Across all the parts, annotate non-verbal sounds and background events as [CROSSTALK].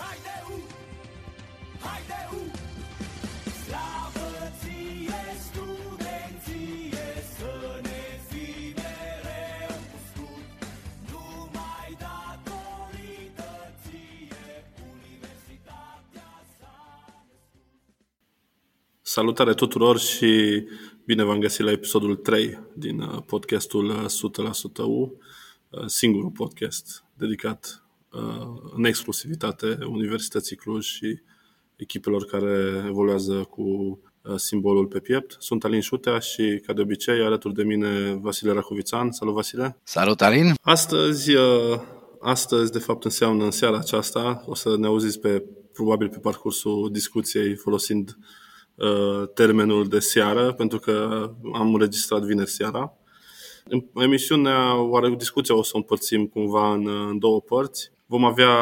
Haide U, haide U, slavă ție studenție, să ne fii mereu uscut, numai datorită ție, universitatea s-a Salutare tuturor și bine v-am găsit la episodul 3 din uh, podcastul uh, 100% U, uh, singurul podcast dedicat uh, în exclusivitate Universității Cluj și echipelor care evoluează cu uh, simbolul pe piept. Sunt Alin Șutea și, ca de obicei, alături de mine Vasile Racovițan. Salut, Vasile! Salut, Alin! Astăzi, uh, astăzi, de fapt, înseamnă în seara aceasta, o să ne auziți pe, probabil pe parcursul discuției folosind uh, termenul de seară, pentru că am înregistrat vineri seara. În emisiunea, oare discuția o să o împărțim cumva în, în două părți. Vom avea,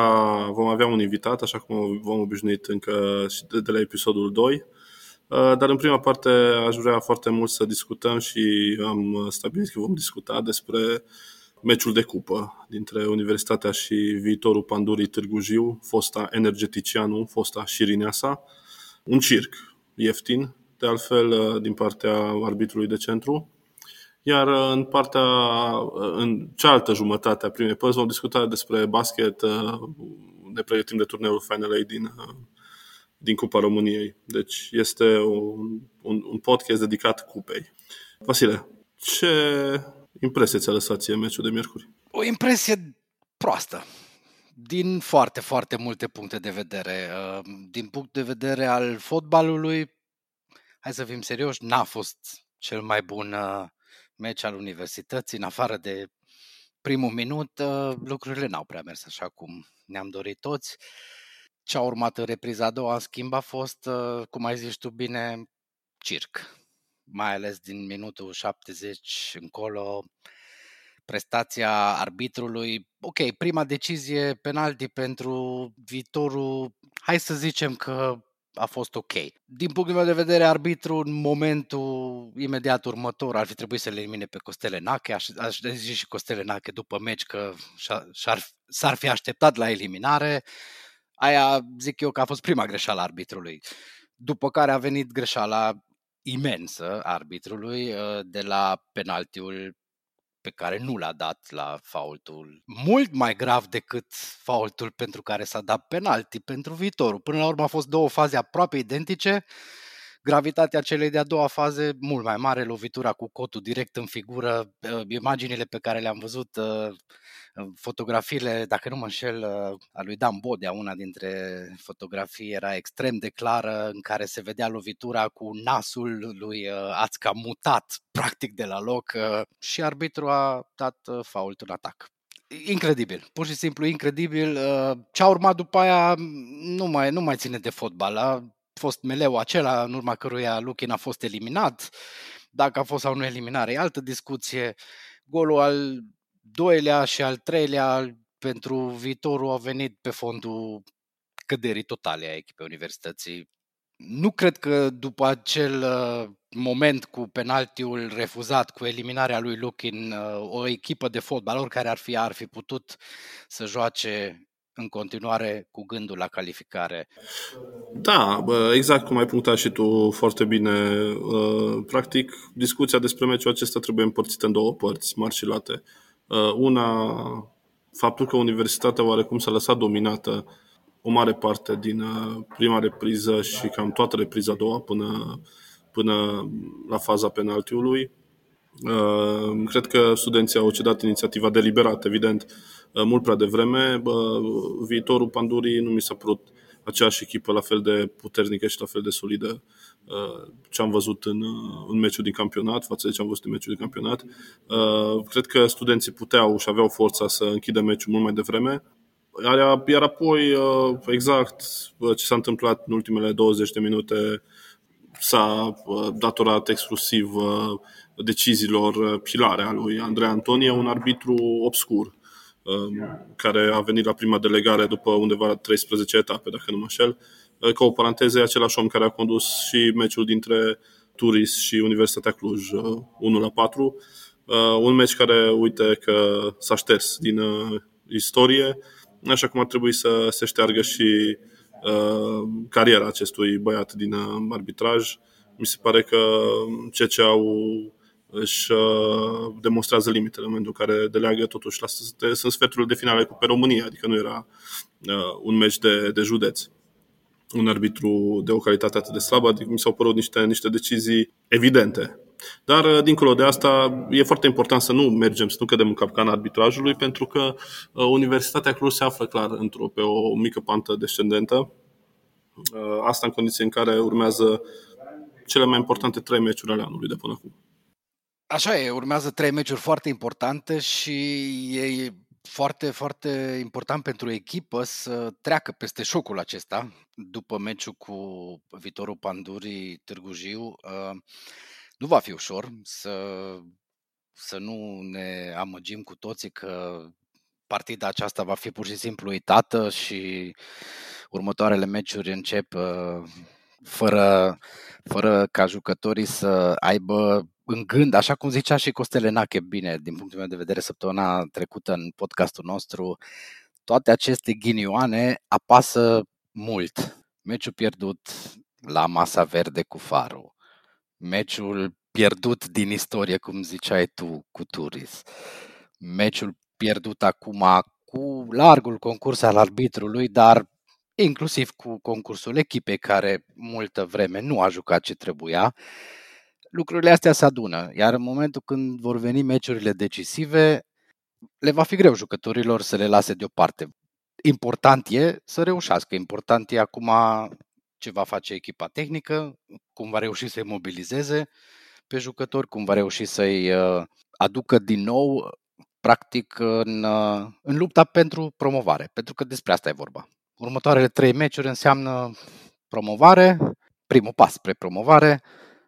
vom avea un invitat, așa cum vom obișnuit încă și de, de la episodul 2. Uh, Dar în prima parte aș vrea foarte mult să discutăm și am stabilit că vom discuta despre meciul de cupă dintre Universitatea și viitorul Pandurii Târgu Jiu, fosta Energeticianu, fosta Șirineasa. Un circ ieftin, de altfel uh, din partea arbitrului de centru. Iar uh, în partea, uh, în cealaltă jumătate a primei părți vom discuta despre basket, uh, ne pregătim de turneul Final Eight din, uh, din Cupa României. Deci este un, un, un podcast dedicat cupei. Vasile, ce impresie ți-a lăsat ție meciul de miercuri? O impresie proastă din foarte, foarte multe puncte de vedere. Uh, Din punct de vedere al fotbalului, hai să fim serioși, n-a fost cel mai bun uh, meci al universității, în afară de primul minut, uh, lucrurile n-au prea mers așa cum ne-am dorit toți. Ce a urmat în repriza a doua, în schimb, a fost, uh, cum ai zis tu bine, circ. Mai ales din minutul 70 încolo, prestația arbitrului. Ok, prima decizie, penalti pentru viitorul, hai să zicem că a fost ok. Din punctul meu de vedere, arbitru în momentul imediat următor ar fi trebuit să le elimine pe Costele Nache, aș, aș zice și Costele Nache după meci că și-a- și-ar, s-ar fi așteptat la eliminare. Aia zic eu că a fost prima greșeală a arbitrului. După care a venit greșeala imensă a arbitrului uh, de la penaltiul pe care nu l-a dat la faultul mult mai grav decât faultul pentru care s-a dat penalti pentru viitorul. Până la urmă au fost două faze aproape identice, gravitatea celei de-a doua faze mult mai mare, lovitura cu cotul direct în figură, uh, imaginile pe care le-am văzut, uh, uh, fotografiile, dacă nu mă înșel, uh, a lui Dan Bodea, una dintre fotografii era extrem de clară, în care se vedea lovitura cu nasul lui uh, Ațca mutat practic de la loc uh, și arbitru a dat uh, fault în atac. Incredibil, pur și simplu incredibil. Uh, Ce a urmat după aia nu mai, nu mai ține de fotbal. A fost meleu acela în urma căruia Luchin a fost eliminat. Dacă a fost sau nu eliminare, e altă discuție. Golul al doilea și al treilea pentru viitorul au venit pe fondul căderii totale a echipei universității. Nu cred că după acel uh, moment cu penaltiul refuzat, cu eliminarea lui Lukin, uh, o echipă de fotbal, oricare ar fi, ar fi putut să joace în continuare cu gândul la calificare. Da, bă, exact cum ai punctat și tu foarte bine. Uh, Practic, discuția despre meciul acesta trebuie împărțită în două părți, mari și late. Uh, Una, faptul că Universitatea oarecum s-a lăsat dominată o mare parte din uh, prima repriză și cam toată repriza a doua până, până la faza penaltiului. Uh, Cred că studenții au cedat inițiativa deliberat, evident, uh, mult prea devreme. Bă, Viitorul Pandurii nu mi s-a părut aceeași echipă la fel de puternică și la fel de solidă uh, ce am văzut în, uh, în meciul din campionat, față de ce am văzut în meciul din campionat. Uh, Cred că studenții puteau și aveau forța să închidă meciul mult mai devreme. Iar, iar apoi, uh, exact uh, ce s-a întâmplat în ultimele 20 de minute, s-a uh, datorat exclusiv uh, deciziilor uh, pilare a lui Andrei Antonie, un arbitru obscur, um, care a venit la prima delegare după undeva 13 etape, dacă nu mă înșel. Uh, Ca o paranteză, e același om care a condus și meciul dintre Turis și Universitatea Cluj, uh, 1 la 4. Uh, Un meci care, uite, că s-a șters din uh, istorie. așa cum ar trebui să se șteargă și uh, cariera acestui băiat din uh, arbitraj. Mi se pare că ceea ce au își uh, demonstrează limitele în momentul în care deleagă totuși la, sunt sferturile de finale cu pe România, adică nu era uh, un meci de, de județ un arbitru de o calitate atât de slabă, adică mi s-au părut niște, niște decizii evidente. Dar, uh, dincolo de asta, e foarte important să nu mergem, să nu cădem în capcana arbitrajului, pentru că uh, Universitatea Cluj se află clar într-o, pe o mică pantă descendentă. Uh, asta în condiții în care urmează cele mai importante trei meciuri ale anului de până acum. Așa e, urmează trei meciuri foarte importante și e foarte, foarte important pentru echipă să treacă peste șocul acesta după meciul cu viitorul Pandurii Târgu Jiu. Uh, nu va fi ușor să, să nu ne amăgim cu toții că partida aceasta va fi pur și simplu uitată și următoarele meciuri încep uh, fără, fără ca jucătorii să aibă în gând, așa cum zicea și Costele Nache, bine, din punctul meu de vedere, săptămâna trecută în podcastul nostru, toate aceste ghinioane apasă mult. Meciul pierdut la Masa Verde cu Faru, meciul pierdut din istorie, cum ziceai tu, cu Turis, meciul pierdut acum cu largul concurs al arbitrului, dar inclusiv cu concursul echipei care multă vreme nu a jucat ce trebuia lucrurile astea se adună, iar în momentul când vor veni meciurile decisive, le va fi greu jucătorilor să le lase deoparte. Important e să reușească, important e acum ce va face echipa tehnică, cum va reuși să-i mobilizeze pe jucători, cum va reuși să-i uh, aducă din nou practic în, uh, în lupta pentru promovare, pentru că despre asta e vorba. Următoarele trei meciuri înseamnă promovare, primul pas spre promovare,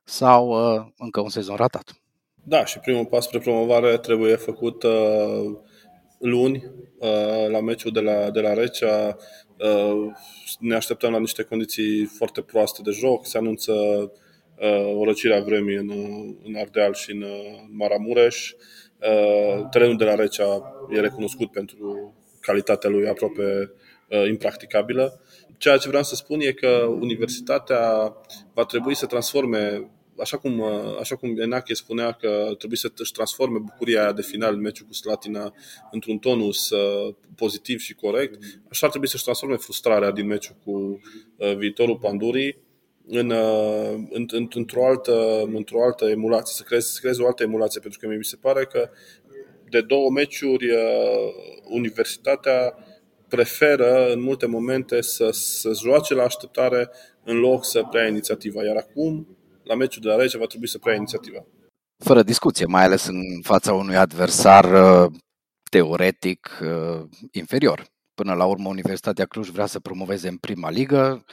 sau uh, încă un sezon ratat. Da, și primul pas spre promovare trebuie făcut uh, luni uh, la meciul de la, de la Recea. Uh, ne așteptăm la niște condiții foarte proaste de joc. Se anunță uh, o răcire a vremii în, în Ardeal și în uh, Maramureș. Uh, terenul de la Recea e recunoscut pentru calitatea lui aproape uh, impracticabilă. Ceea ce vreau să spun e că universitatea va trebui să transforme așa cum, uh, așa cum Enache spunea că trebuie să își transforme bucuria aia de final în meciul cu Slatina într-un tonus uh, pozitiv și corect, așa ar trebui să-și transforme frustrarea din meciul cu uh, viitorul Pandurii în, în, în, într-o, altă, într-o altă emulație, să creeze, să creeze o altă emulație, pentru că mi se pare că de două meciuri universitatea preferă în multe momente să, să joace la așteptare în loc să preia inițiativa. Iar acum la meciul de la Rece va trebui să preia inițiativa. Fără discuție, mai ales în fața unui adversar uh, teoretic uh, inferior. Până la urmă, Universitatea Cluj vrea să promoveze în prima ligă,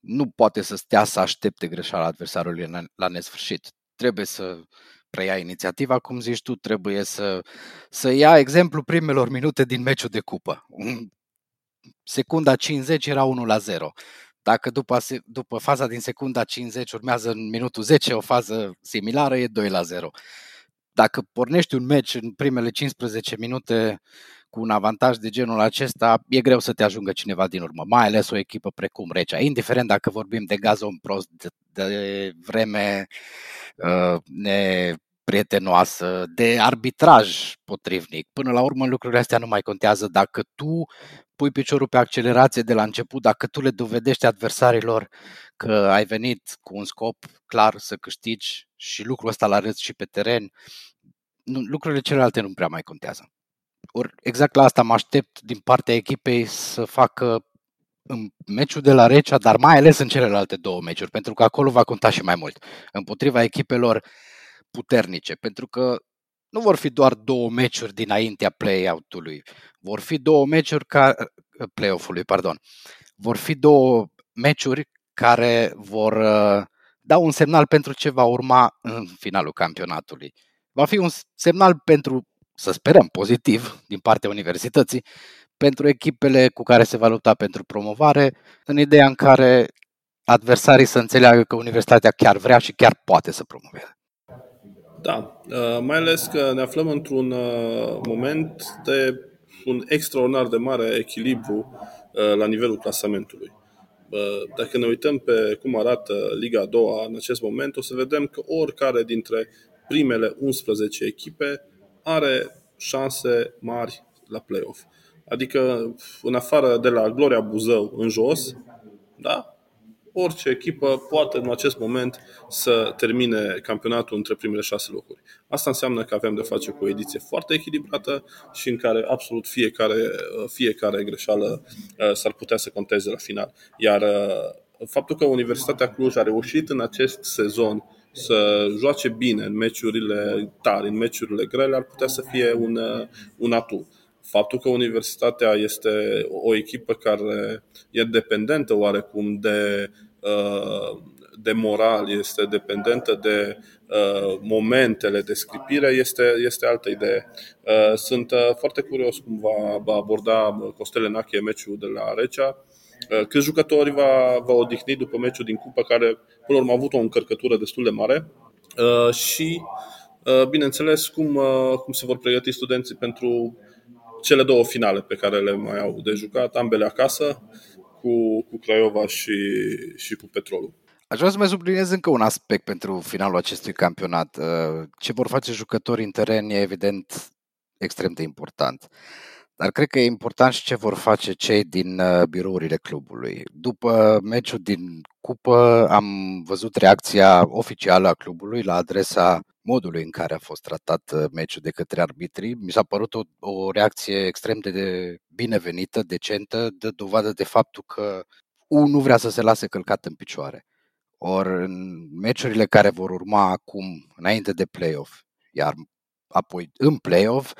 nu poate să stea să aștepte greșeala adversarului la nesfârșit. Trebuie să preia inițiativa, cum zici tu, trebuie să, să ia exemplu primelor minute din meciul de cupă. Secunda 50 era 1 la 0. Dacă după, după faza din secunda 50 urmează în minutul 10 o fază similară, e 2 la 0. Dacă pornești un meci în primele 15 minute cu un avantaj de genul acesta, e greu să te ajungă cineva din urmă, mai ales o echipă precum Recea. Indiferent dacă vorbim de gazon prost, de, de vreme uh, ne prietenoasă, de arbitraj potrivnic. Până la urmă lucrurile astea nu mai contează dacă tu pui piciorul pe accelerație de la început, dacă tu le dovedești adversarilor că ai venit cu un scop clar să câștigi și lucrul ăsta la arăți și pe teren, nu, lucrurile celelalte nu prea mai contează. Or, exact la asta mă aștept din partea echipei să facă în meciul de la Recea, dar mai ales în celelalte două meciuri, pentru că acolo va conta și mai mult. Împotriva echipelor puternice, pentru că nu vor fi doar două meciuri dinaintea play-out-ului. Vor fi două meciuri ca play-off-ului, pardon. Vor fi două meciuri care vor uh, da un semnal pentru ce va urma în finalul campionatului. Va fi un semnal pentru, să sperăm, pozitiv din partea universității, pentru echipele cu care se va lupta pentru promovare, în ideea în care adversarii să înțeleagă că universitatea chiar vrea și chiar poate să promoveze. Da, uh, mai ales că ne aflăm într-un uh, moment de un extraordinar de mare echilibru uh, la nivelul clasamentului. Uh, Dacă ne uităm pe cum arată Liga a doua în acest moment, o să vedem că oricare dintre primele 11 echipe are șanse mari la play-off. Adică, în afară de la Gloria Buzău în jos, da? Orice echipă poate în acest moment să termine campionatul între primele șase locuri. Asta înseamnă că avem de face cu o ediție foarte echilibrată și în care absolut fiecare, fiecare greșeală uh, s-ar putea să conteze la final. Iar uh, faptul că Universitatea Cluj a reușit în acest sezon să joace bine în meciurile tari, în meciurile grele, ar putea să fie un, uh, un atu faptul că universitatea este o echipă care e dependentă oarecum de, uh, de moral, este dependentă de uh, momentele de scripire, este, este altă idee. Uh, sunt foarte curios cum va, va aborda Costele Nache meciul de la Recea. Câți jucători va, va odihni după meciul din cupă, care până la urmă a avut o încărcătură destul de mare și, bineînțeles, cum, cum se vor pregăti studenții pentru cele două finale pe care le mai au de jucat, ambele acasă, cu, cu Craiova și, și cu Petrolul. Aș vrea să mai subliniez încă un aspect pentru finalul acestui campionat. Uh, ce vor face jucătorii în teren e evident extrem de important. Dar cred că e important și ce vor face cei din uh, birourile clubului. După meciul din cupă am văzut reacția oficială a clubului la adresa modului în care a fost tratat uh, meciul de către arbitrii. Mi s-a părut o, o reacție extrem de binevenită, decentă, de dovadă de faptul că unul nu vrea să se lase călcat în picioare. Ori în meciurile care vor urma acum, înainte de play-off, iar apoi în play-off,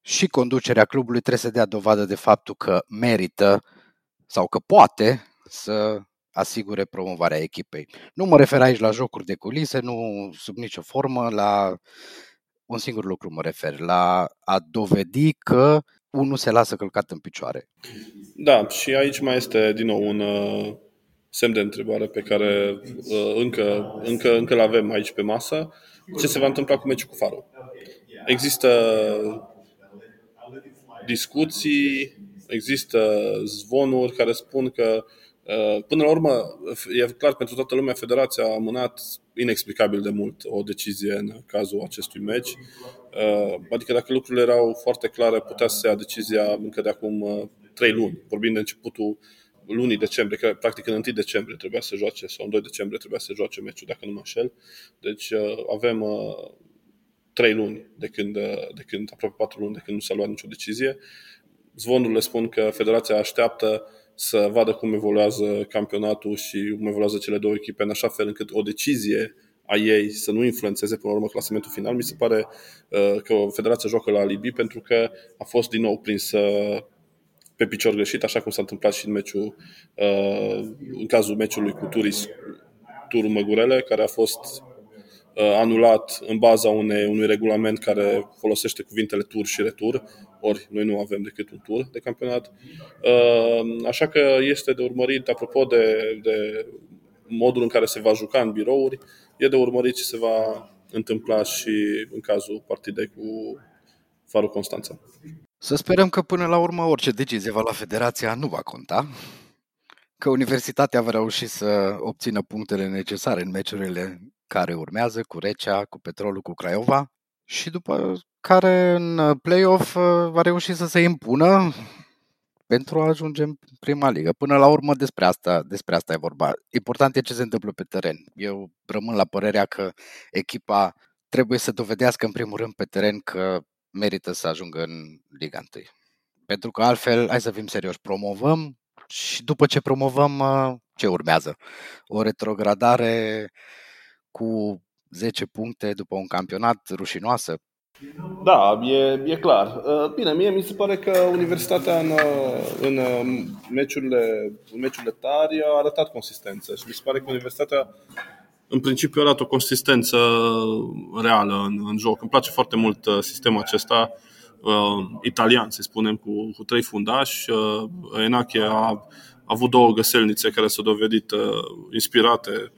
și conducerea clubului trebuie să dea dovadă de faptul că merită sau că poate să asigure promovarea echipei. Nu mă refer aici la jocuri de culise, nu sub nicio formă, la un singur lucru mă refer, la a dovedi că unul se lasă călcat în picioare. Da, și aici mai este din nou un uh, semn de întrebare pe care uh, încă, încă, încă l-avem aici pe masă. Ce se va întâmpla cu meciul cu Farul? Există discuții, există zvonuri care spun că uh, Până la urmă, e clar pentru toată lumea, Federația a amânat inexplicabil de mult o decizie în cazul acestui meci. Uh, adică dacă lucrurile erau foarte clare, putea să se ia decizia încă de acum uh, trei luni, vorbind de începutul lunii decembrie, că practic în 1 decembrie trebuia să joace, sau în 2 decembrie trebuia să joace meciul, dacă nu mă înșel. Deci avem trei luni de când, de când, aproape patru luni de când nu s-a luat nicio decizie. Zvonurile spun că federația așteaptă să vadă cum evoluează campionatul și cum evoluează cele două echipe, în așa fel încât o decizie a ei să nu influențeze până la urmă clasamentul final. Mi se pare uh, că federația joacă la alibi pentru că a fost din nou prinsă pe picior greșit, așa cum s-a întâmplat și în meciul, uh, în cazul meciului cu Turis Turul Măgurele, care a fost Uh, anulat în baza unei, unui regulament care folosește cuvintele tur și retur, ori noi nu avem decât un tur de campionat. Uh, așa că este de urmărit, apropo de, de modul în care se va juca în birouri, e de urmărit ce se va întâmpla și în cazul partidei cu Farul Constanța. Să sperăm că până la urmă orice decizie va la Federația nu va conta, că Universitatea va reuși să obțină punctele necesare în meciurile care urmează cu Recea, cu Petrolul, cu Craiova și după care în play-off uh, va reuși să se impună pentru a ajunge în prima ligă. Până la urmă despre asta, despre asta e vorba. Important e ce se întâmplă pe teren. Eu rămân la părerea că echipa trebuie să dovedească în primul rând pe teren că merită să ajungă în Liga 1. Pentru că altfel, hai să fim serioși, promovăm și după ce promovăm, uh, ce urmează? O retrogradare cu 10 puncte după un campionat rușinoasă? Da, e, e clar. Uh, bine, mie mi se pare că Universitatea în, uh, în uh, meciurile, în meciurile tari a arătat consistență și mi se pare că Universitatea în principiu arată o consistență reală în, în joc. Îmi place foarte mult sistemul acesta uh, italian, să spunem, cu, cu trei fundași. Uh, Enache a, a avut două găselnițe care s-au dovedit uh, inspirate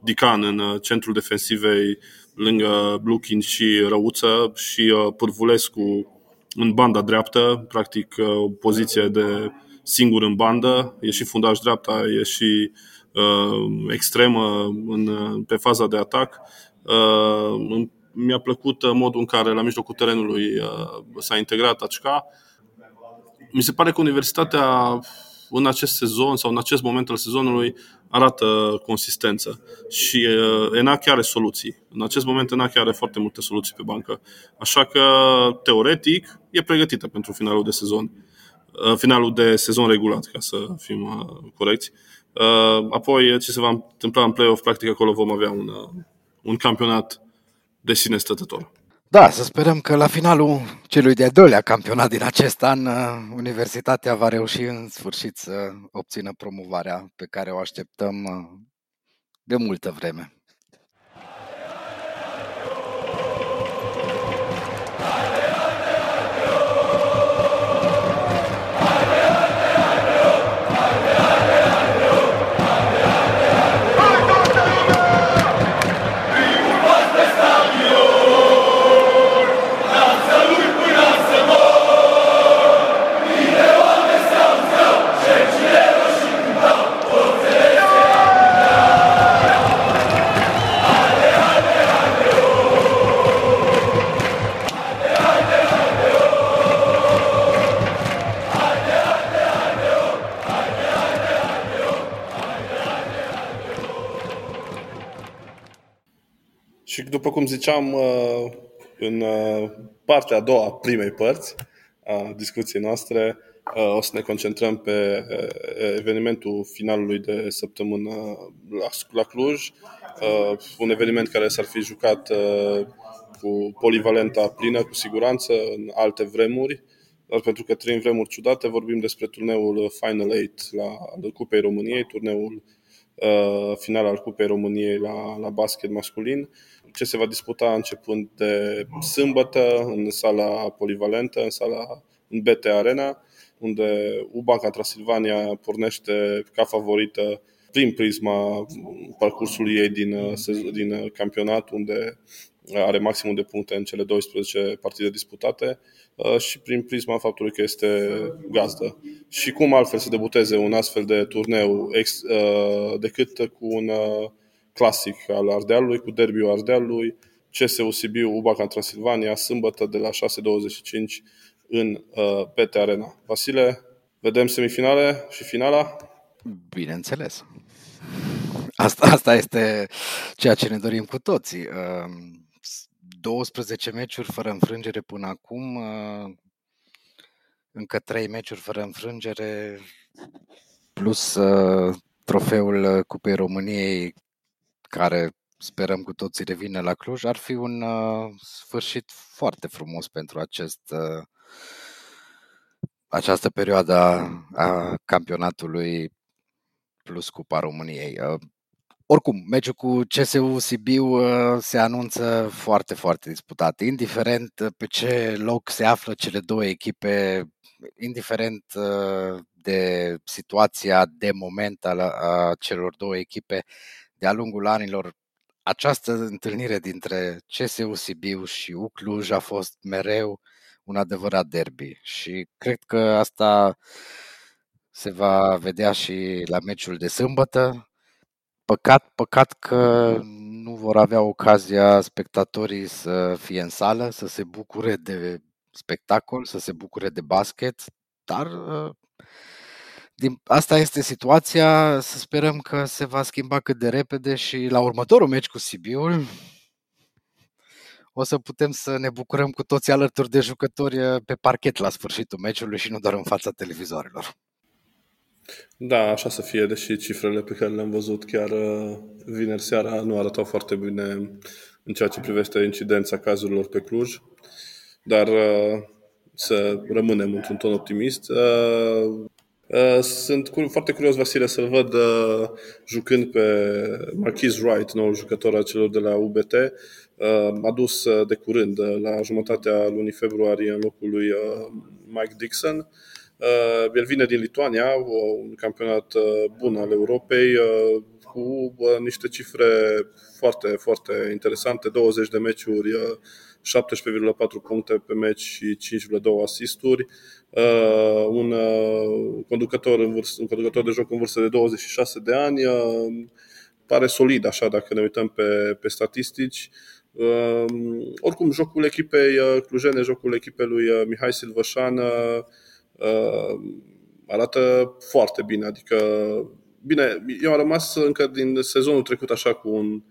Dican în uh, centrul defensivei lângă Blukin și Răuță și uh, Pârvulescu în banda dreaptă, practic o poziție de singur în bandă, e și fundaș dreapta, e și uh, extremă în, pe faza de atac. Uh, mi-a plăcut modul în care la mijlocul terenului uh, s-a integrat Acca. Mi se pare că Universitatea în acest sezon sau în acest moment al sezonului arată consistență și uh, Enache are soluții. În acest moment Enache are foarte multe soluții pe bancă. Așa că, teoretic, e pregătită pentru finalul de sezon. Uh, finalul de sezon regulat, ca să fim uh, corecți. Apoi, ce se va întâmpla în play-off, practic acolo vom avea un, un campionat de sine stătător. Da, să sperăm că la finalul celui de-al doilea campionat din acest an, uh, Universitatea va reuși în sfârșit să obțină promovarea pe care o așteptăm uh, de multă vreme. După cum ziceam uh, în uh, partea a doua primei părți a discuției noastre, uh, o să ne concentrăm pe evenimentul finalului de săptămână la Cluj, un eveniment care s-ar fi jucat cu polivalenta plină, cu siguranță, în alte vremuri, dar pentru că trăim vremuri ciudate, vorbim despre turneul Final 8 la, al Cupei României, turneul uh, final al Cupei României la, la basket masculin ce se va disputa începând de sâmbătă în sala polivalentă, în sala în BT Arena, unde UBanca Transilvania pornește ca favorită prin prisma parcursului ei din, din campionat, unde are maximum de puncte în cele 12 partide disputate și prin prisma faptului că este gazdă. Și cum altfel să debuteze un astfel de turneu ex, decât cu un clasic al Ardealului, cu derbiul Ardealului, CSU Sibiu, Ubaca Transilvania, sâmbătă de la 6.25 în uh, PT Arena. Vasile, vedem semifinale și finala? Bineînțeles. Asta, asta este ceea ce ne dorim cu toții. 12 um, meciuri fără înfrângere până acum, uh, încă 3 meciuri fără înfrângere, plus uh, trofeul Cupei României care sperăm cu toții revine la Cluj, ar fi un uh, sfârșit foarte frumos pentru acest, uh, această perioadă a campionatului plus Cupa României. Uh, oricum, meciul cu CSU Sibiu uh, se anunță foarte, foarte disputat. Indiferent pe ce loc se află cele două echipe, indiferent uh, de situația de moment a celor două echipe, de-a lungul anilor, această întâlnire dintre CSU Sibiu și Ucluj a fost mereu un adevărat derby și cred că asta se va vedea și la meciul de sâmbătă. Păcat, păcat că nu vor avea ocazia spectatorii să fie în sală, să se bucure de spectacol, să se bucure de basket, dar din, asta este situația, să sperăm că se va schimba cât de repede și la următorul meci cu Sibiul o să putem să ne bucurăm cu toții alături de jucători eh, pe parchet la sfârșitul meciului și nu doar în fața televizorilor. Da, așa să fie, deși cifrele pe care le-am văzut chiar eh, vineri seara nu arătau foarte bine în ceea ce privește incidența cazurilor pe Cluj, dar eh, să rămânem într-un ton optimist. Uh, sunt foarte curios, Vasile, să-l văd uh, jucând pe Marquis Wright, noul jucător al celor de la UBT, uh, adus de curând, la jumătatea lunii februarie, în locul lui Mike Dixon. El vine din Lituania, un campionat bun al Europei, cu niște cifre foarte, foarte interesante, 20 de meciuri, 17,4 puncte pe meci și 5,2 asisturi. Uh, un, uh, conducător în vârstă, un conducător de joc în vârstă de 26 de ani. Uh, pare solid așa dacă ne uităm pe, pe statistici. Uh, oricum, jocul echipei uh, clujene, jocul echipei lui uh, Mihai Silvășan uh, arată foarte bine. Adică, bine, eu am rămas încă din sezonul trecut așa cu un,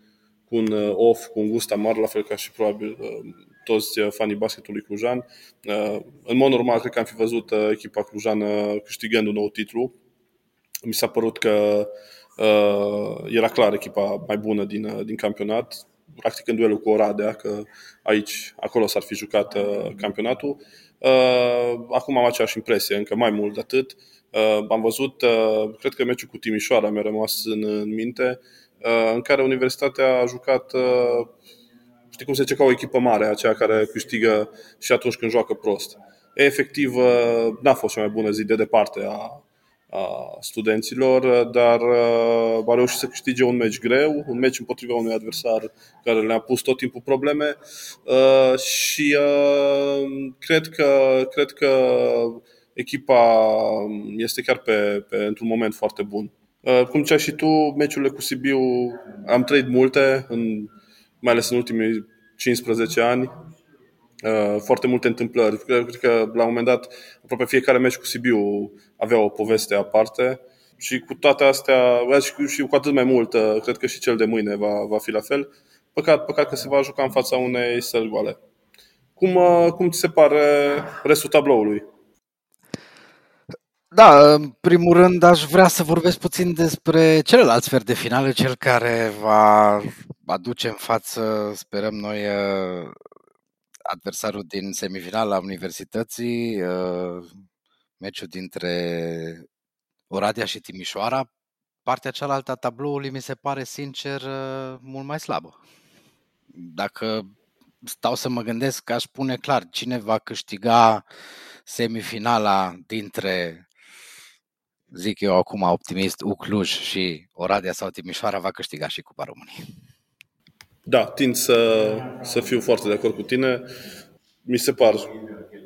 cu un uh, off, cu un gust amar, la fel ca și probabil uh, toți uh, fanii basketului clujan. În mod normal, cred că am fi văzut echipa clujană câștigând un nou titlu. Mi s-a părut că era clar echipa mai bună din, din campionat, practic în duelul cu Oradea, că aici, acolo s-ar fi jucat campionatul. Acum am aceeași impresie, încă mai mult de atât. Am văzut, cred că meciul cu Timișoara mi-a rămas în, în minte, Uh, în care Universitatea a jucat, uh, știi cum se zice, ca o echipă mare, aceea care câștigă și atunci când joacă prost. E, efectiv, uh, n-a fost cea mai bună zi de departe a, a studenților, dar a reușit să câștige un meci greu, un meci împotriva unui adversar care le-a pus tot timpul probleme și cred că, cred că echipa este chiar pe, pe într-un moment foarte bun. Uh, cum cea și tu, meciurile cu Sibiu am trăit multe, în, mai ales în ultimii 15 ani. Uh, foarte multe întâmplări. Cred că la un moment dat aproape fiecare meci cu Sibiu avea o poveste aparte și cu toate astea, și cu atât mai mult, uh, cred că și cel de mâine va, va fi la fel. Păcat, păcat că se va juca în fața unei săli goale. Cum, cum ți se pare restul tabloului? Da, în primul rând aș vrea să vorbesc puțin despre celălalt sfert de finală, cel care va aduce în față, sperăm noi, uh, adversarul din semifinala universității, uh, meciul dintre Oradea și Timișoara. Partea cealaltă a tabloului mi se pare, sincer, uh, mult mai slabă. Dacă stau să mă gândesc, aș spune clar cine va câștiga semifinala dintre zic eu acum optimist, Ucluj și Oradea sau Timișoara va câștiga și Cupa României. Da, tind să, să fiu foarte de acord cu tine. Mi se par,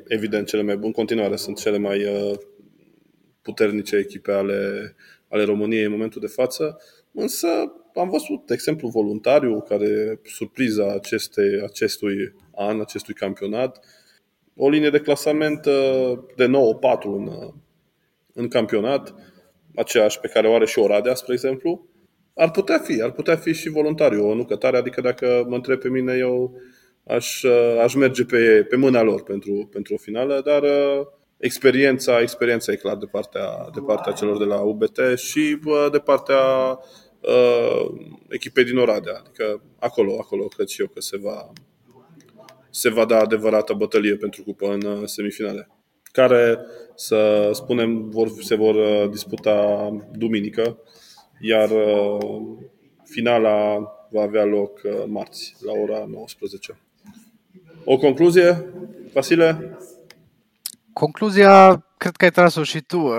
evident, cele mai bune. continuare sunt cele mai uh, puternice echipe ale, ale României în momentul de față. Însă am văzut, de exemplu, voluntariu, care surpriza aceste, acestui an, acestui campionat, o linie de clasament uh, de 9-4 în, uh, în campionat, aceeași pe care o are și Oradea, spre exemplu, ar putea fi, ar putea fi și voluntariu o nucătare, adică dacă mă întreb pe mine, eu aș, aș merge pe, pe mâna lor pentru, pentru o finală, dar uh, experiența, experiența e clar de partea, de partea celor de la UBT și de partea uh, echipei din Oradea. Adică acolo, acolo cred și eu că se va, se va da adevărată bătălie pentru cupă în uh, semifinale care, să spunem, vor, se vor uh, disputa duminică, iar uh, finala va avea loc uh, marți, la ora 19. O concluzie, Vasile? Concluzia, cred că ai tras-o și tu.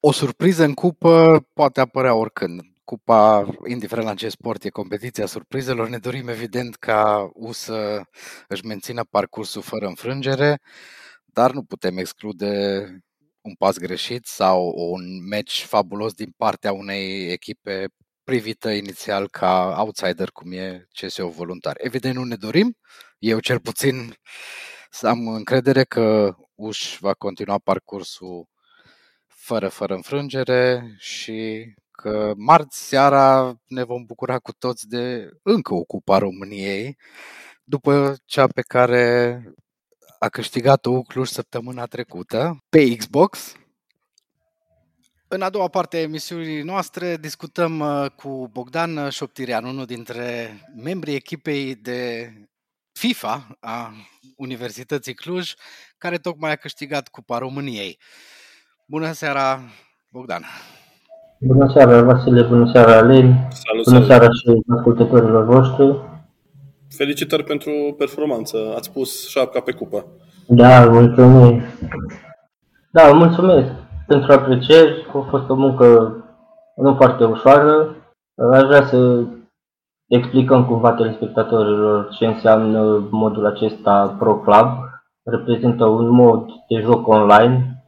O surpriză în cupă poate apărea oricând. Cupa, indiferent la ce sport, e competiția surprizelor. Ne dorim evident ca U să își mențină parcursul fără înfrângere dar nu putem exclude un pas greșit sau un match fabulos din partea unei echipe privită inițial ca outsider, cum e CSO voluntar. Evident, nu ne dorim. Eu cel puțin [LAUGHS] să am încredere că Uș va continua parcursul fără, fără înfrângere și că marți seara ne vom bucura cu toți de încă o cupa României, după cea pe care a câștigat-o Cluj săptămâna trecută pe Xbox. În a doua parte a emisiunii noastre discutăm uh, cu Bogdan Șoptirean, unul dintre membrii echipei de FIFA a Universității Cluj, care tocmai a câștigat Cupa României. Bună seara, Bogdan! Bună seara, Vasile, bună seara, Alin, salut, bună salut. seara și ascultătorilor voștri. Felicitări pentru performanță. Ați pus șapca pe cupă. Da, mulțumim. Da, mulțumesc pentru aprecieri. A fost o muncă nu foarte ușoară. Aș vrea să explicăm cumva telespectatorilor ce înseamnă modul acesta Pro Club. Reprezintă un mod de joc online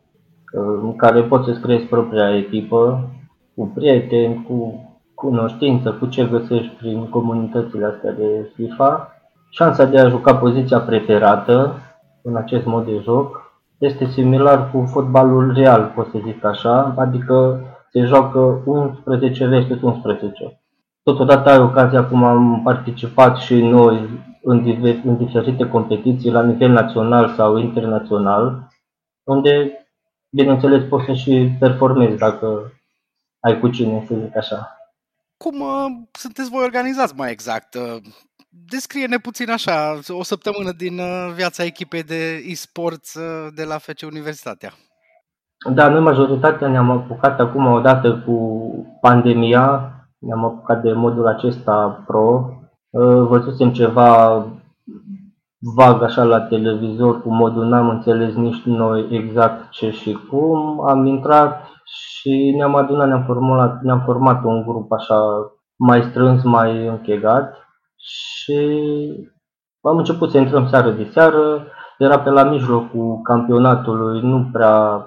în care poți să-ți creezi propria echipă cu prieteni, cu cunoștință, cu ce găsești prin comunitățile astea de FIFA. Șansa de a juca poziția preferată în acest mod de joc este similar cu fotbalul real, pot să zic așa, adică se joacă 11 versus 11. Totodată ai ocazia, cum am participat și noi în, diver, în diferite competiții la nivel național sau internațional, unde, bineînțeles, poți să și performezi dacă ai cu cine, să zic așa. Cum uh, sunteți voi organizați mai exact? Uh, descrie-ne puțin așa, o săptămână din uh, viața echipei de e-sports uh, de la FC Universitatea. Da, noi majoritatea ne-am apucat acum odată cu pandemia, ne-am apucat de modul acesta pro. Uh, văzusem ceva vag așa la televizor cu modul n-am înțeles nici noi exact ce și cum. Am intrat și ne-am adunat, ne-am format, ne-am format un grup așa mai strâns, mai închegat și am început să intrăm seară de seară. Era pe la mijlocul campionatului, nu prea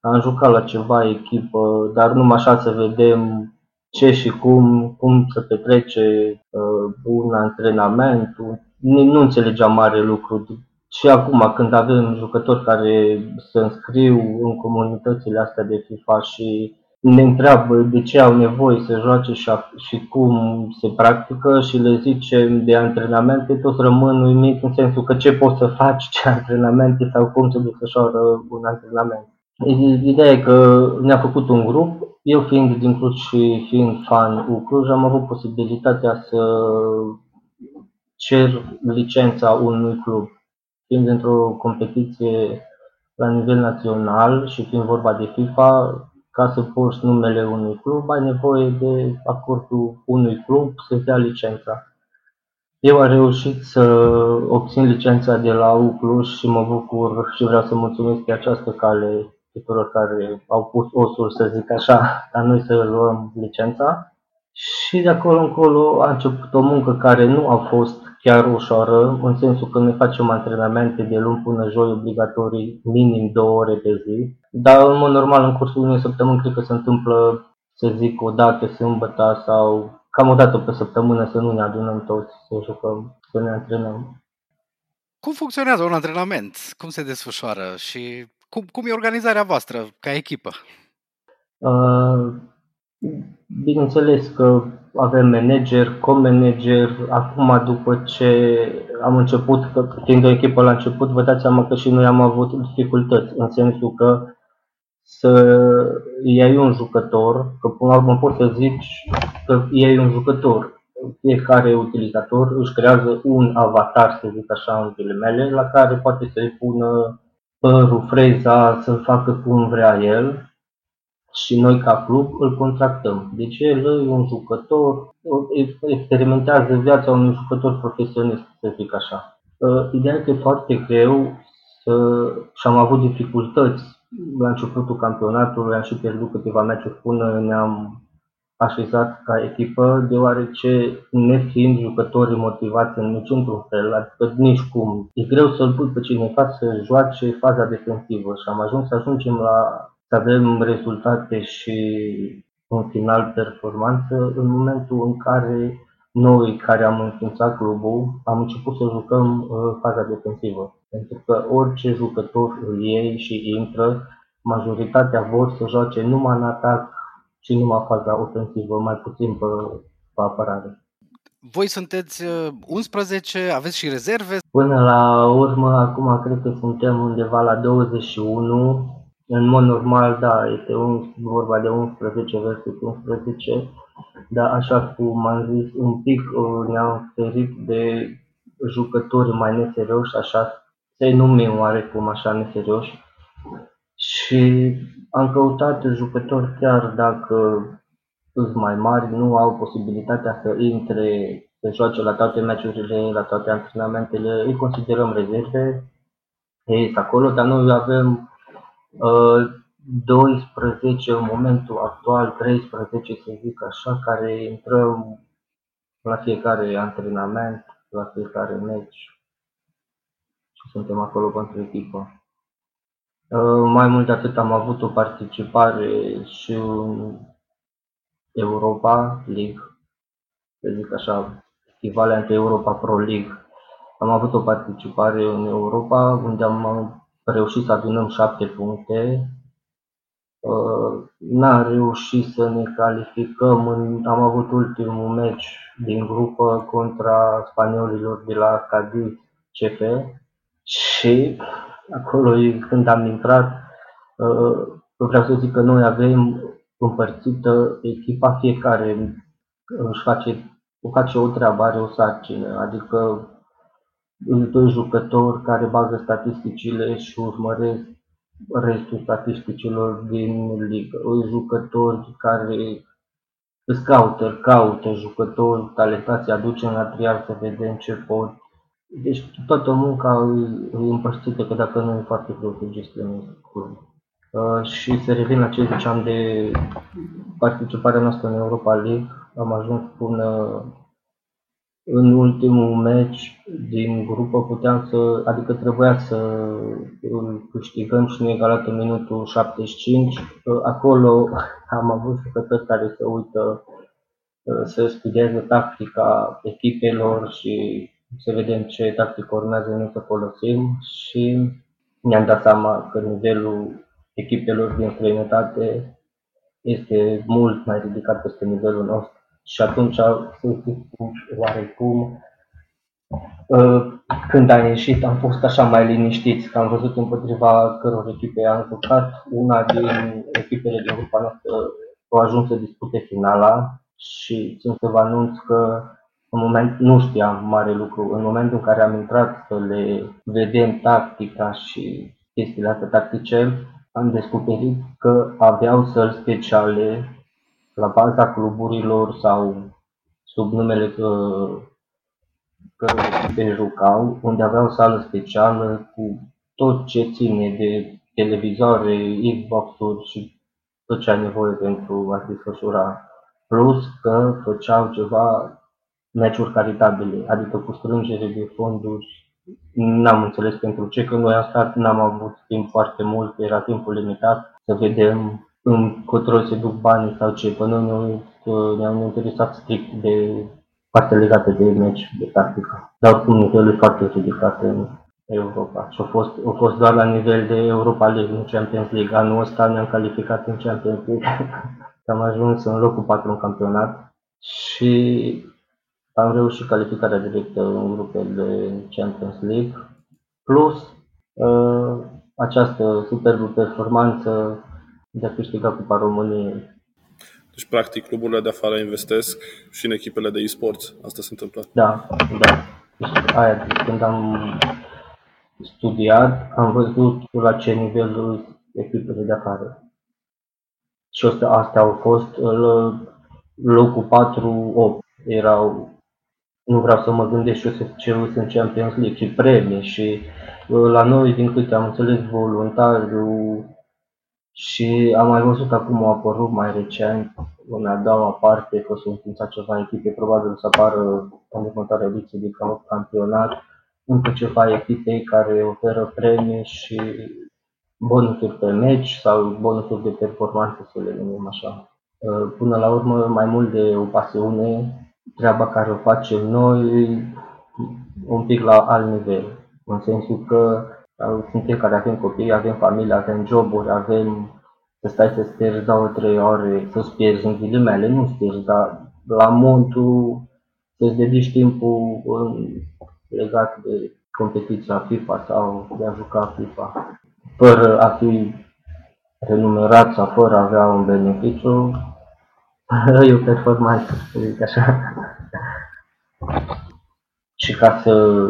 am jucat la ceva echipă, dar numai așa să vedem ce și cum, cum să petrece uh, un antrenament. Nu înțelegeam mare lucru. Și acum, când avem jucători care se înscriu în comunitățile astea de FIFA și ne întreabă de ce au nevoie să joace și, și cum se practică și le zicem de antrenamente, toți rămân uimit în sensul că ce poți să faci, ce antrenamente sau cum se desfășoară un antrenament. Ideea e că ne-a făcut un grup, eu fiind din Cluj și fiind fan Ucluj, am avut posibilitatea să cer licența unui club. Fiind într-o competiție la nivel național și fiind vorba de FIFA, ca să porți numele unui club, ai nevoie de acordul unui club să-ți dea licența. Eu am reușit să obțin licența de la Ucluj și mă bucur și vreau să mulțumesc pe această cale tuturor care au pus osul, să zic așa, ca noi să luăm licența. Și de acolo încolo a început o muncă care nu a fost chiar ușoară, în sensul că noi facem antrenamente de luni până joi obligatorii, minim două ore pe zi. Dar în mod normal în cursul unei săptămâni cred că se întâmplă, să zic, o dată sâmbătă sau cam o dată pe săptămână să nu ne adunăm toți, să jucăm, să ne antrenăm. Cum funcționează un antrenament? Cum se desfășoară și cum, cum e organizarea voastră ca echipă? Uh, bineînțeles că avem manager, co-manager. Acum, după ce am început, că fiind o echipă la început, vă dați seama că și noi am avut dificultăți, în sensul că să iei un jucător, că până la urmă poți să zici că iei un jucător. Fiecare utilizator își creează un avatar, să zic așa, în ghilimele, la care poate să-i pună părul, freza, să-l facă cum vrea el și noi ca club îl contractăm. Deci el e un jucător, experimentează viața unui jucător profesionist, să zic așa. Uh, ideea că e foarte greu să, și am avut dificultăți la începutul campionatului, am și pierdut câteva meciuri până ne-am așezat ca echipă, deoarece ne fiind jucători motivați în niciun fel, adică nici cum. E greu să-l pui pe cineva să joace faza defensivă și am ajuns să ajungem la să avem rezultate și un final performanță în momentul în care noi care am înființat clubul am început să jucăm uh, faza defensivă. Pentru că orice jucător îl iei și intră, majoritatea vor să joace numai în atac și numai faza ofensivă, mai puțin pe, pe apărare. Voi sunteți 11, uh, aveți și rezerve? Până la urmă, acum cred că suntem undeva la 21 în mod normal, da, este un, vorba de 11 versus 11, dar așa cum am zis, un pic uh, ne-am ferit de jucători mai neserioși, așa, să-i numim oarecum așa neserioși. Și am căutat jucători chiar dacă sunt mai mari, nu au posibilitatea să intre, să joace la toate meciurile, la toate antrenamentele, îi considerăm rezerve, ei acolo, dar noi avem 12 în momentul actual, 13 să zic așa, care intrăm la fiecare antrenament, la fiecare meci și suntem acolo pentru echipă. Uh, mai mult de atât am avut o participare și în Europa League, să zic așa, echivalent Europa Pro League. Am avut o participare în Europa unde am reușit să adunăm șapte puncte. Uh, n-am reușit să ne calificăm. Am avut ultimul meci din grupă contra spaniolilor de la Cadiz CF și acolo când am intrat, uh, vreau să zic că noi avem împărțită echipa, fiecare își face, face o treabă, are o sarcină, adică doi jucători care bagă statisticile și urmăresc restul statisticilor din ligă. Doi jucători care îți caută, caută jucători talentați, aducem la trial să vedem ce pot. Deci toată munca e împărțită, că dacă nu e foarte greu să gestionezi clubul. Uh, și să revin la ce ziceam de participarea noastră în Europa League, am ajuns până în ultimul meci din grupă puteam să, adică trebuia să îl câștigăm și ne egalat în minutul 75. Acolo am avut jucători care se uită să studieze tactica echipelor și să vedem ce tactică urmează noi să folosim și ne-am dat seama că nivelul echipelor din străinătate este mult mai ridicat peste nivelul nostru și atunci să oarecum uh, când a ieșit am fost așa mai liniștiți, că am văzut împotriva căror echipe am jucat. Una din echipele din grupa noastră a ajuns să dispute finala și țin să vă anunț că în moment nu știam mare lucru. În momentul în care am intrat să le vedem tactica și chestiile astea tactice, am descoperit că aveau săli speciale la baza cluburilor sau sub numele că, că echipe jucau, unde aveau sală specială cu tot ce ține de televizoare, Xbox-uri și tot ce ai nevoie pentru a desfășura. Plus că făceau ceva meciuri caritabile, adică cu strângere de fonduri. N-am înțeles pentru ce, că noi am stat, n-am avut timp foarte mult, era timpul limitat, să vedem încotro se duc banii sau ce, până noi ne-am interesat strict de partea legată de meci, de tactică. Dar oricum nivelul e foarte ridicat în Europa. Și a fost, a fost doar la nivel de Europa League, nu Champions League. Anul ăsta ne-am calificat în Champions League. [LAUGHS] am ajuns în locul 4 în campionat și am reușit calificarea directă în grupele Champions League. Plus uh, această superbă performanță de a câștiga Cupa României. Deci, practic, cluburile de afară investesc și în echipele de e-sports. Asta se întâmplă. Da, da. Deci, aia, când am studiat, am văzut la ce nivel echipele de afară. Și astea, astea au fost locul 4-8. Erau, nu vreau să mă gândesc și o să ce în Champions League, ci premii și la noi, din câte am înțeles, voluntariul și am mai văzut acum a apărut mai recent, în a doua parte, că o să înființa ceva echipe, probabil să apară în următoarea ediție de campionat, încă ceva echipe care oferă premii și bonusuri pe meci sau bonusuri de performanță, să le numim așa. Până la urmă, mai mult de o pasiune, treaba care o facem noi, un pic la alt nivel, în sensul că suntem care avem copii, avem familie, avem joburi, avem să stai să sperzi două, trei ore, să-ți pierzi în ghilimele, nu pierzi, dar la montul să-ți dedici timpul în, legat de competiția FIFA sau de a juca FIFA, fără a fi renumerat sau fără a avea un beneficiu, e o performanță, să zic așa. Și ca să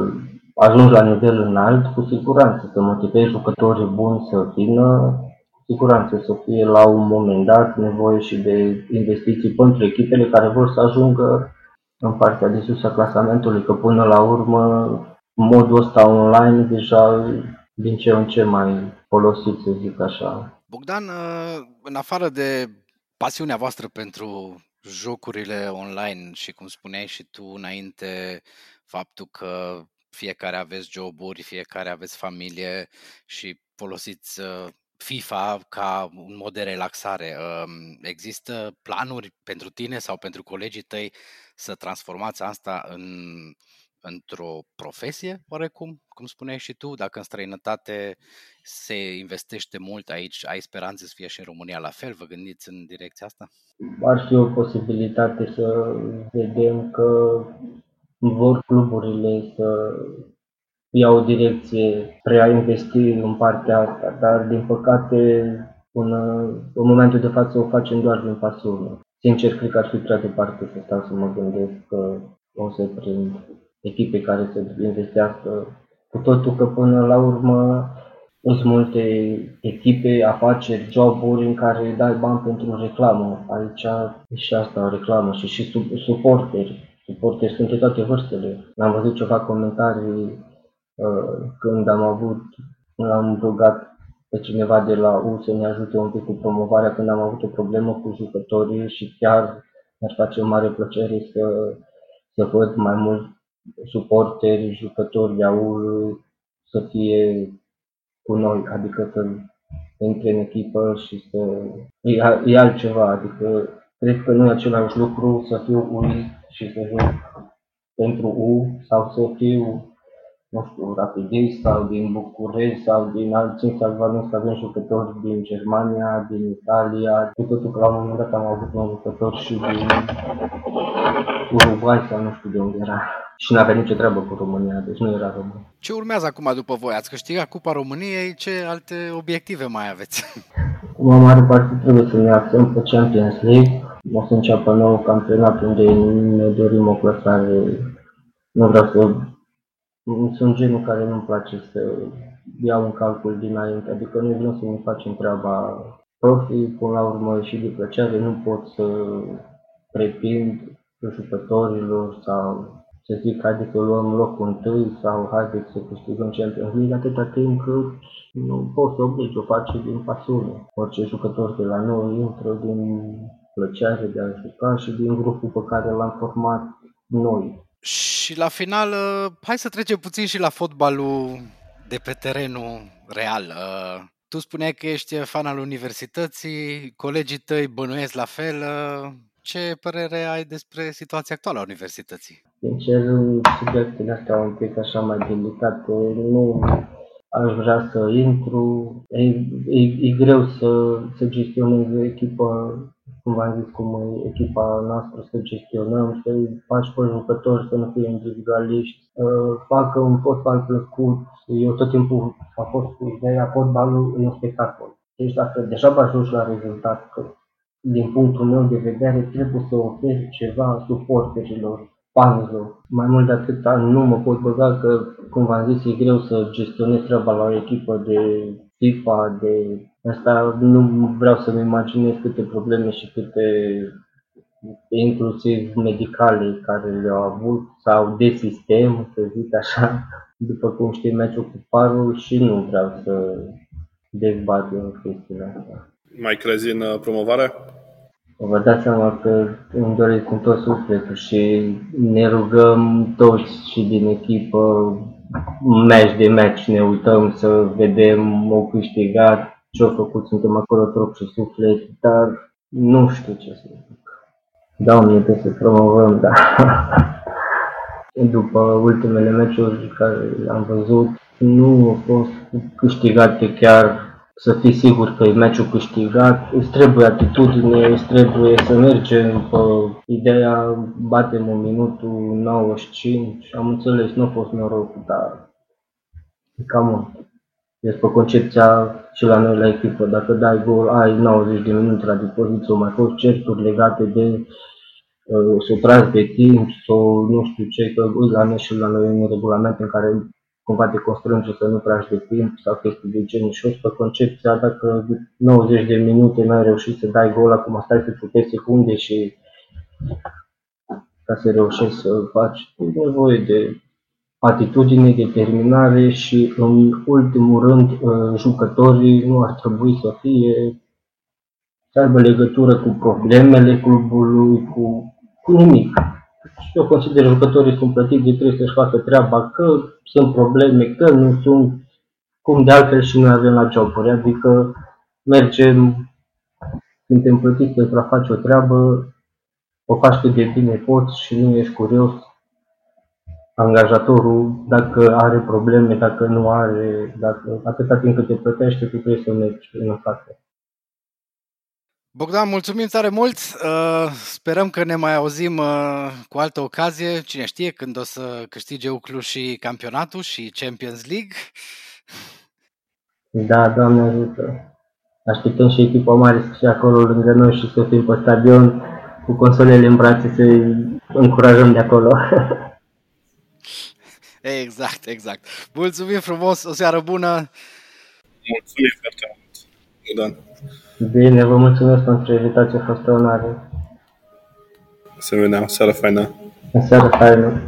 ajungi la nivel înalt, cu siguranță, să motivezi jucătorii buni să vină, cu siguranță să fie la un moment dat nevoie și de investiții pentru echipele care vor să ajungă în partea de sus a clasamentului, că până la urmă modul ăsta online deja din ce în ce mai folosit, să zic așa. Bogdan, în afară de pasiunea voastră pentru jocurile online și cum spuneai și tu înainte, faptul că fiecare aveți joburi, fiecare aveți familie și folosiți uh, FIFA ca un mod de relaxare. Um, există planuri pentru tine sau pentru colegii tăi să transformați asta în, într-o profesie, oarecum, cum spuneai și tu, dacă în străinătate se investește mult aici, ai speranțe să fie și în România la fel? Vă gândiți în direcția asta? Ar fi o posibilitate să vedem că vor cluburile să ia o direcție prea investi în partea asta, dar din păcate până în momentul de față o facem doar din pasiune. Sincer, cred că ar fi prea departe să stau să mă gândesc că o să prind echipe care să investească cu totul că până la urmă sunt multe echipe, afaceri, joburi în care dai bani pentru reclamă. Aici e și asta o reclamă și și suporteri. Suporteri sunt de toate vârstele. Am văzut ceva comentarii uh, când am avut, l-am rugat pe cineva de la U să ne ajute un pic cu promovarea când am avut o problemă cu jucătorii și chiar mi-ar face o mare plăcere să, să văd mai mult suporteri, jucători de AU să fie cu noi, adică să intre în echipă și să... E, e altceva, adică cred că nu e același lucru să fiu uit și să joc pentru U sau să fiu nu știu, rapidist sau din București sau din alții salvament să avem jucători din Germania, din Italia, cu totul că la un moment dat am avut un jucător și din Uruguay sau nu știu de unde era. Și nu avea nicio treabă cu România, deci nu era român. Ce urmează acum după voi? Ați câștigat Cupa României, ce alte obiective mai aveți? Cum mare parte trebuie să ne axăm pe Champions League. O să înceapă nou campionat unde ne dorim o clasare. Nu vreau să sunt genul care nu-mi place să iau un calcul dinainte, adică noi vrem să ne facem treaba profi, până la urmă și de plăcere, nu pot să pretind jucătorilor sau să zic haide să luăm locul întâi sau haide să câștigăm Champions League atâta timp cât nu poți să obligi, o face din pasiune. Orice jucător de la noi intră din plăcere de a juca și din grupul pe care l-am format noi. Și la final, uh, hai să trecem puțin și la fotbalul de pe terenul real. Uh, tu spuneai că ești fan al universității, colegii tăi bănuiesc la fel. Uh, ce părere ai despre situația actuală a universității? Sincer, subiectele astea un pic așa mai delicate, nu aș vrea să intru. E, e, e greu să, să gestionez o echipă cum v-am zis, cum e echipa noastră să gestionăm, să faci pe jucători să nu fie individualiști, facă un fotbal plăcut. Eu tot timpul a fost cu ideea, fotbalul e un spectacol. Deci dacă deja ajungi la rezultat, că din punctul meu de vedere trebuie să oferi ceva suporterilor, fanilor. Mai mult de atât nu mă pot băga că, cum v-am zis, e greu să gestionez treaba la o echipă de FIFA, de asta nu vreau să-mi imaginez câte probleme și câte inclusiv medicale care le-au avut sau de sistem, să zic așa, după cum știi meciul cu Parul și nu vreau să dezbat în chestiile astea. Mai crezi în uh, promovare? Vă dați seama că îmi doresc cu tot sufletul și ne rugăm toți și din echipă match de match ne uităm să vedem o câștigat, ce-au făcut, suntem acolo trup și suflet, dar nu știu ce să zic. Da, mie trebuie să promovăm, dar [LAUGHS] după ultimele meciuri care am văzut, nu au fost câștigate chiar să fii sigur că e meciul câștigat, îți trebuie atitudine, îți trebuie să mergem pe ideea, batem în minutul 95, am înțeles, nu a fost noroc, dar e cam mult. Este concepția și la noi la echipă, dacă dai gol, ai 90 de minute la dispoziție, au mai fost certuri legate de uh, să de timp sau nu știu ce, că la noi și la noi un regulament în care cumva te constrânge să nu tragi de timp sau chestii de genul. Și pe concepția dacă 90 de minute nu ai reușit să dai gol, acum stai să câte secunde și ca să reușești să faci, e nevoie de atitudine, determinare și în ultimul rând uh, jucătorii nu ar trebui să fie să aibă legătură cu problemele clubului, cu, cu nimic. Și eu consider jucătorii sunt plătiți de trebuie să-și facă treaba, că sunt probleme, că nu sunt, cum de altfel și noi avem la joburi, adică mergem, suntem plătiți pentru a face o treabă, o faci cât de bine poți și nu ești curios angajatorul dacă are probleme, dacă nu are, dacă atâta timp cât te plătește, tu trebuie să mergi în față. Bogdan, mulțumim tare mult! Uh, sperăm că ne mai auzim uh, cu altă ocazie. Cine știe când o să câștige Uclu și campionatul și Champions League. Da, Doamne ajută! Așteptăm și echipa mare să fie acolo lângă noi și să fim pe stadion cu consolele în brațe să încurajăm de acolo. [LAUGHS] exact, exact. Mulțumim frumos, o seară bună! Mulțumim foarte mult, Bogdan. Bine, vă mulțumesc pentru invitație, a fost o onoare. Asemenea, seară faină. Seară faină.